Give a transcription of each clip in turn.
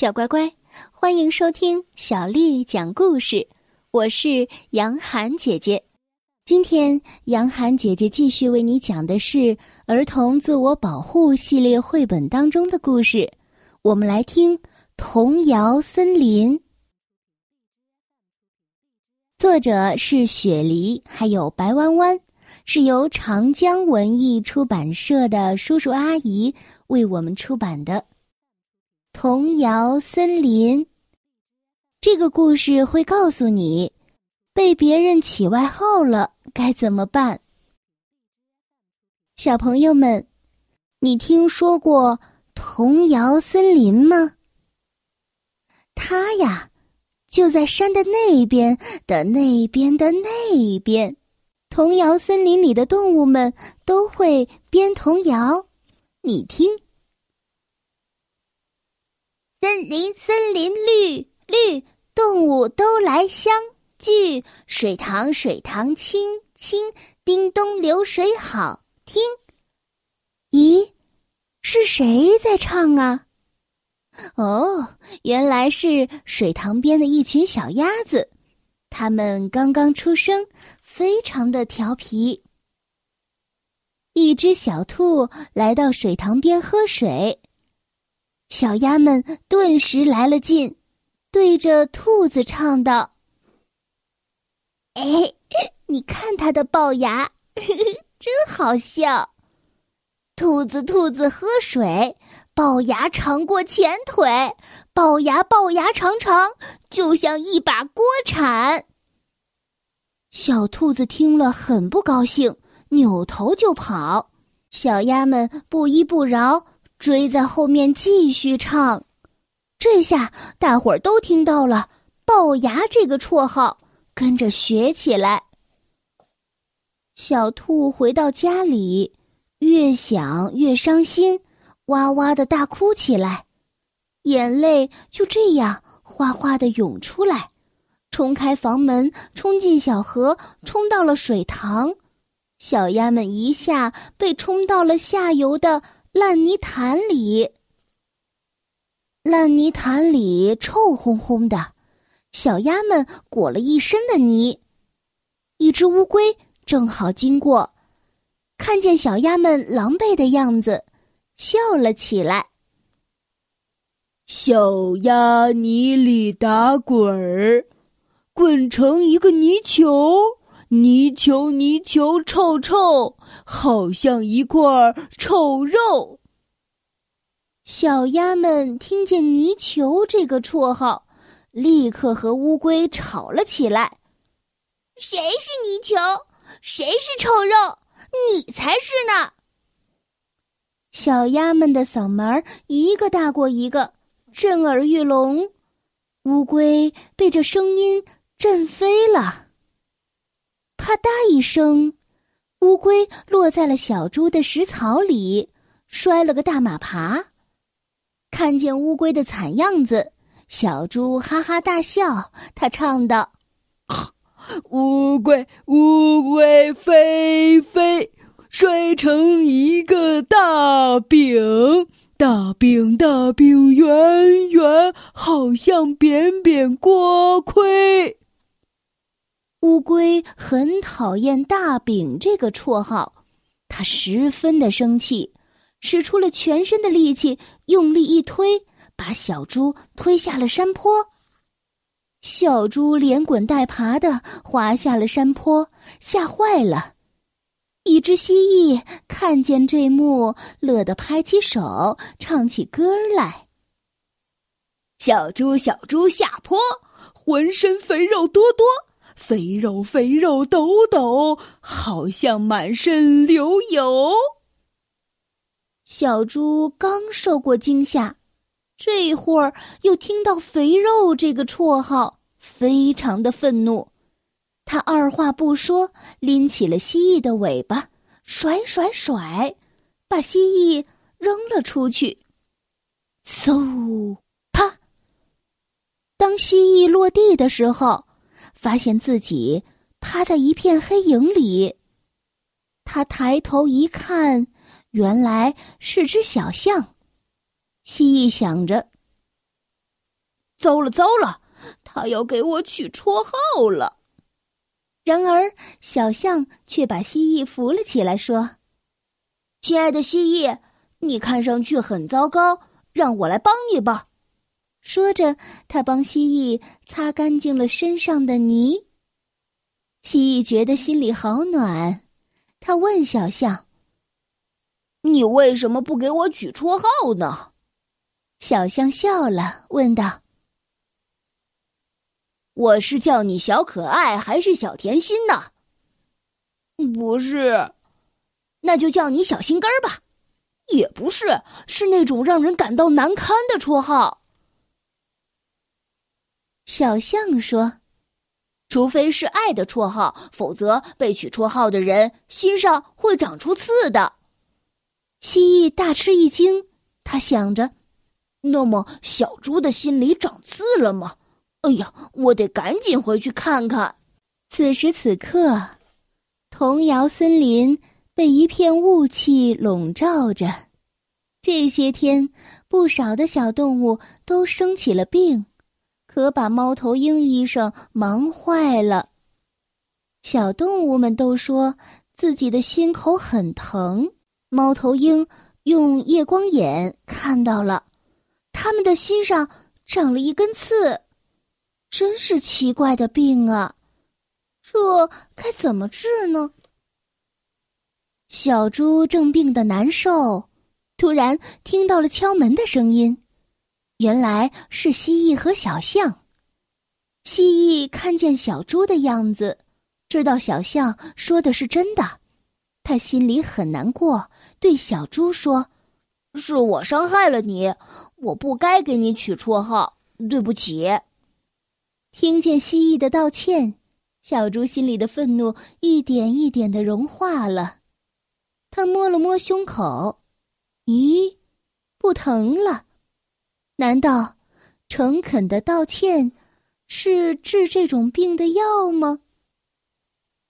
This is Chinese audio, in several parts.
小乖乖，欢迎收听小丽讲故事。我是杨涵姐姐。今天，杨涵姐姐继续为你讲的是儿童自我保护系列绘本当中的故事。我们来听《童谣森林》，作者是雪梨，还有白弯弯，是由长江文艺出版社的叔叔阿姨为我们出版的。童谣森林。这个故事会告诉你，被别人起外号了该怎么办。小朋友们，你听说过童谣森林吗？它呀，就在山的那边的那边的那边。童谣森林里的动物们都会编童谣，你听。林，森林绿绿，动物都来相聚。水塘，水塘清清，叮咚流水好听。咦，是谁在唱啊？哦，原来是水塘边的一群小鸭子，它们刚刚出生，非常的调皮。一只小兔来到水塘边喝水。小鸭们顿时来了劲，对着兔子唱道：“哎，你看它的龅牙，真好笑。兔子，兔子喝水，龅牙长过前腿，龅牙，龅牙长长，就像一把锅铲。”小兔子听了很不高兴，扭头就跑。小鸭们不依不饶。追在后面继续唱，这下大伙儿都听到了“龅牙”这个绰号，跟着学起来。小兔回到家里，越想越伤心，哇哇的大哭起来，眼泪就这样哗哗的涌出来，冲开房门，冲进小河，冲到了水塘，小鸭们一下被冲到了下游的。烂泥潭里，烂泥潭里臭烘烘的，小鸭们裹了一身的泥。一只乌龟正好经过，看见小鸭们狼狈的样子，笑了起来。小鸭泥里打滚儿，滚成一个泥球。泥鳅，泥鳅，臭臭，好像一块臭肉。小鸭们听见“泥鳅”这个绰号，立刻和乌龟吵了起来：“谁是泥鳅？谁是臭肉？你才是呢！”小鸭们的嗓门一个大过一个，震耳欲聋。乌龟被这声音震飞了。啪嗒一声，乌龟落在了小猪的食槽里，摔了个大马爬。看见乌龟的惨样子，小猪哈哈大笑。他唱道：“ 乌龟，乌龟飞飞，摔成一个大饼，大饼，大饼圆圆，好像扁扁锅盔。”乌龟很讨厌“大饼”这个绰号，它十分的生气，使出了全身的力气，用力一推，把小猪推下了山坡。小猪连滚带爬的滑下了山坡，吓坏了。一只蜥蜴看见这幕，乐得拍起手，唱起歌来：“小猪，小猪下坡，浑身肥肉多多。”肥肉肥肉抖抖，好像满身流油。小猪刚受过惊吓，这会儿又听到“肥肉”这个绰号，非常的愤怒。他二话不说，拎起了蜥蜴的尾巴，甩甩甩，把蜥蜴扔了出去。嗖，啪！当蜥蜴落地的时候。发现自己趴在一片黑影里，他抬头一看，原来是只小象。蜥蜴想着：“糟了糟了，他要给我取绰号了。然而，小象却把蜥蜴扶了起来，说：“亲爱的蜥蜴，你看上去很糟糕，让我来帮你吧。”说着，他帮蜥蜴擦干净了身上的泥。蜥蜴觉得心里好暖，他问小象：“你为什么不给我取绰号呢？”小象笑了，问道：“我是叫你小可爱还是小甜心呢？”“不是，那就叫你小心肝儿吧。”“也不是，是那种让人感到难堪的绰号。”小象说。除非是爱的绰号，否则被取绰号的人心上会长出刺的。蜥蜴大吃一惊，他想着：那么小猪的心里长刺了吗？哎呀，我得赶紧回去看看。此时此刻，童谣森林被一片雾气笼罩着。这些天，不少的小动物都生起了病。可把猫头鹰医生忙坏了。小动物们都说自己的心口很疼。猫头鹰用夜光眼看到了，他们的心上长了一根刺，真是奇怪的病啊！这该怎么治呢？小猪正病得难受，突然听到了敲门的声音。原来是蜥蜴和小象。蜥蜴看见小猪的样子，知道小象说的是真的，他心里很难过，对小猪说：“是我伤害了你，我不该给你取绰号，对不起。”听见蜥蜴的道歉，小猪心里的愤怒一点一点的融化了。他摸了摸胸口，咦，不疼了。难道诚恳的道歉是治这种病的药吗？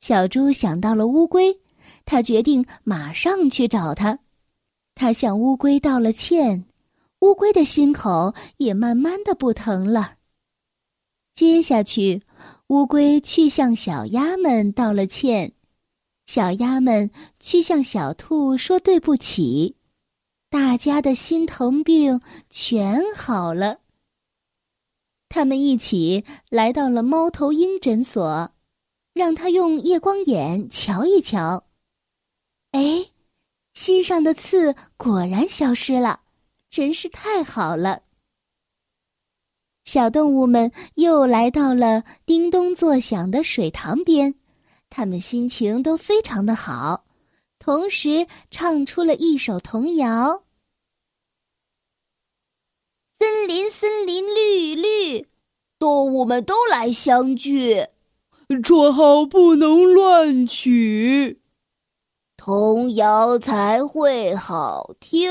小猪想到了乌龟，他决定马上去找他。他向乌龟道了歉，乌龟的心口也慢慢的不疼了。接下去，乌龟去向小鸭们道了歉，小鸭们去向小兔说对不起。大家的心疼病全好了。他们一起来到了猫头鹰诊所，让他用夜光眼瞧一瞧。哎，心上的刺果然消失了，真是太好了。小动物们又来到了叮咚作响的水塘边，他们心情都非常的好。同时唱出了一首童谣：“森林森林绿绿，动物们都来相聚。绰号不能乱取，童谣才会好听。”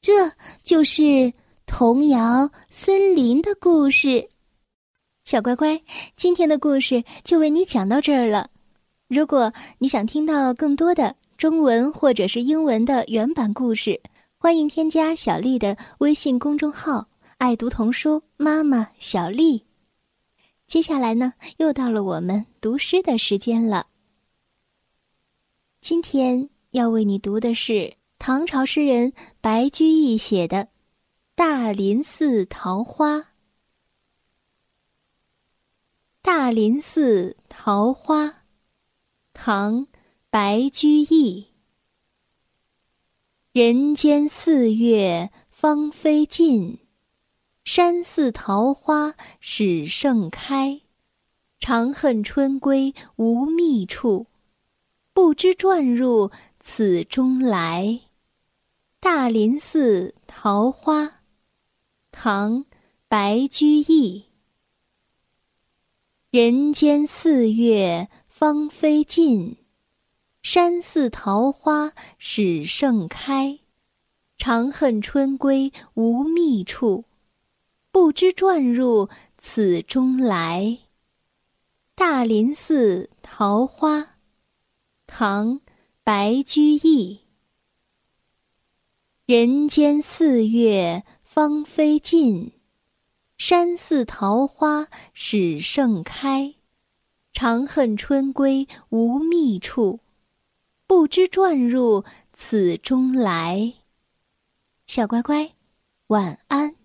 这就是童谣森林的故事。小乖乖，今天的故事就为你讲到这儿了。如果你想听到更多的中文或者是英文的原版故事，欢迎添加小丽的微信公众号“爱读童书妈妈小丽”。接下来呢，又到了我们读诗的时间了。今天要为你读的是唐朝诗人白居易写的《大林寺桃花》。大林寺桃花。唐·白居易。人间四月芳菲尽，山寺桃花始盛开。长恨春归无觅处，不知转入此中来。大林寺桃花，唐·白居易。人间四月。芳菲尽，山寺桃花始盛开。长恨春归无觅处，不知转入此中来。大林寺桃花，唐·白居易。人间四月芳菲尽，山寺桃花始盛开。长恨春归无觅处，不知转入此中来。小乖乖，晚安。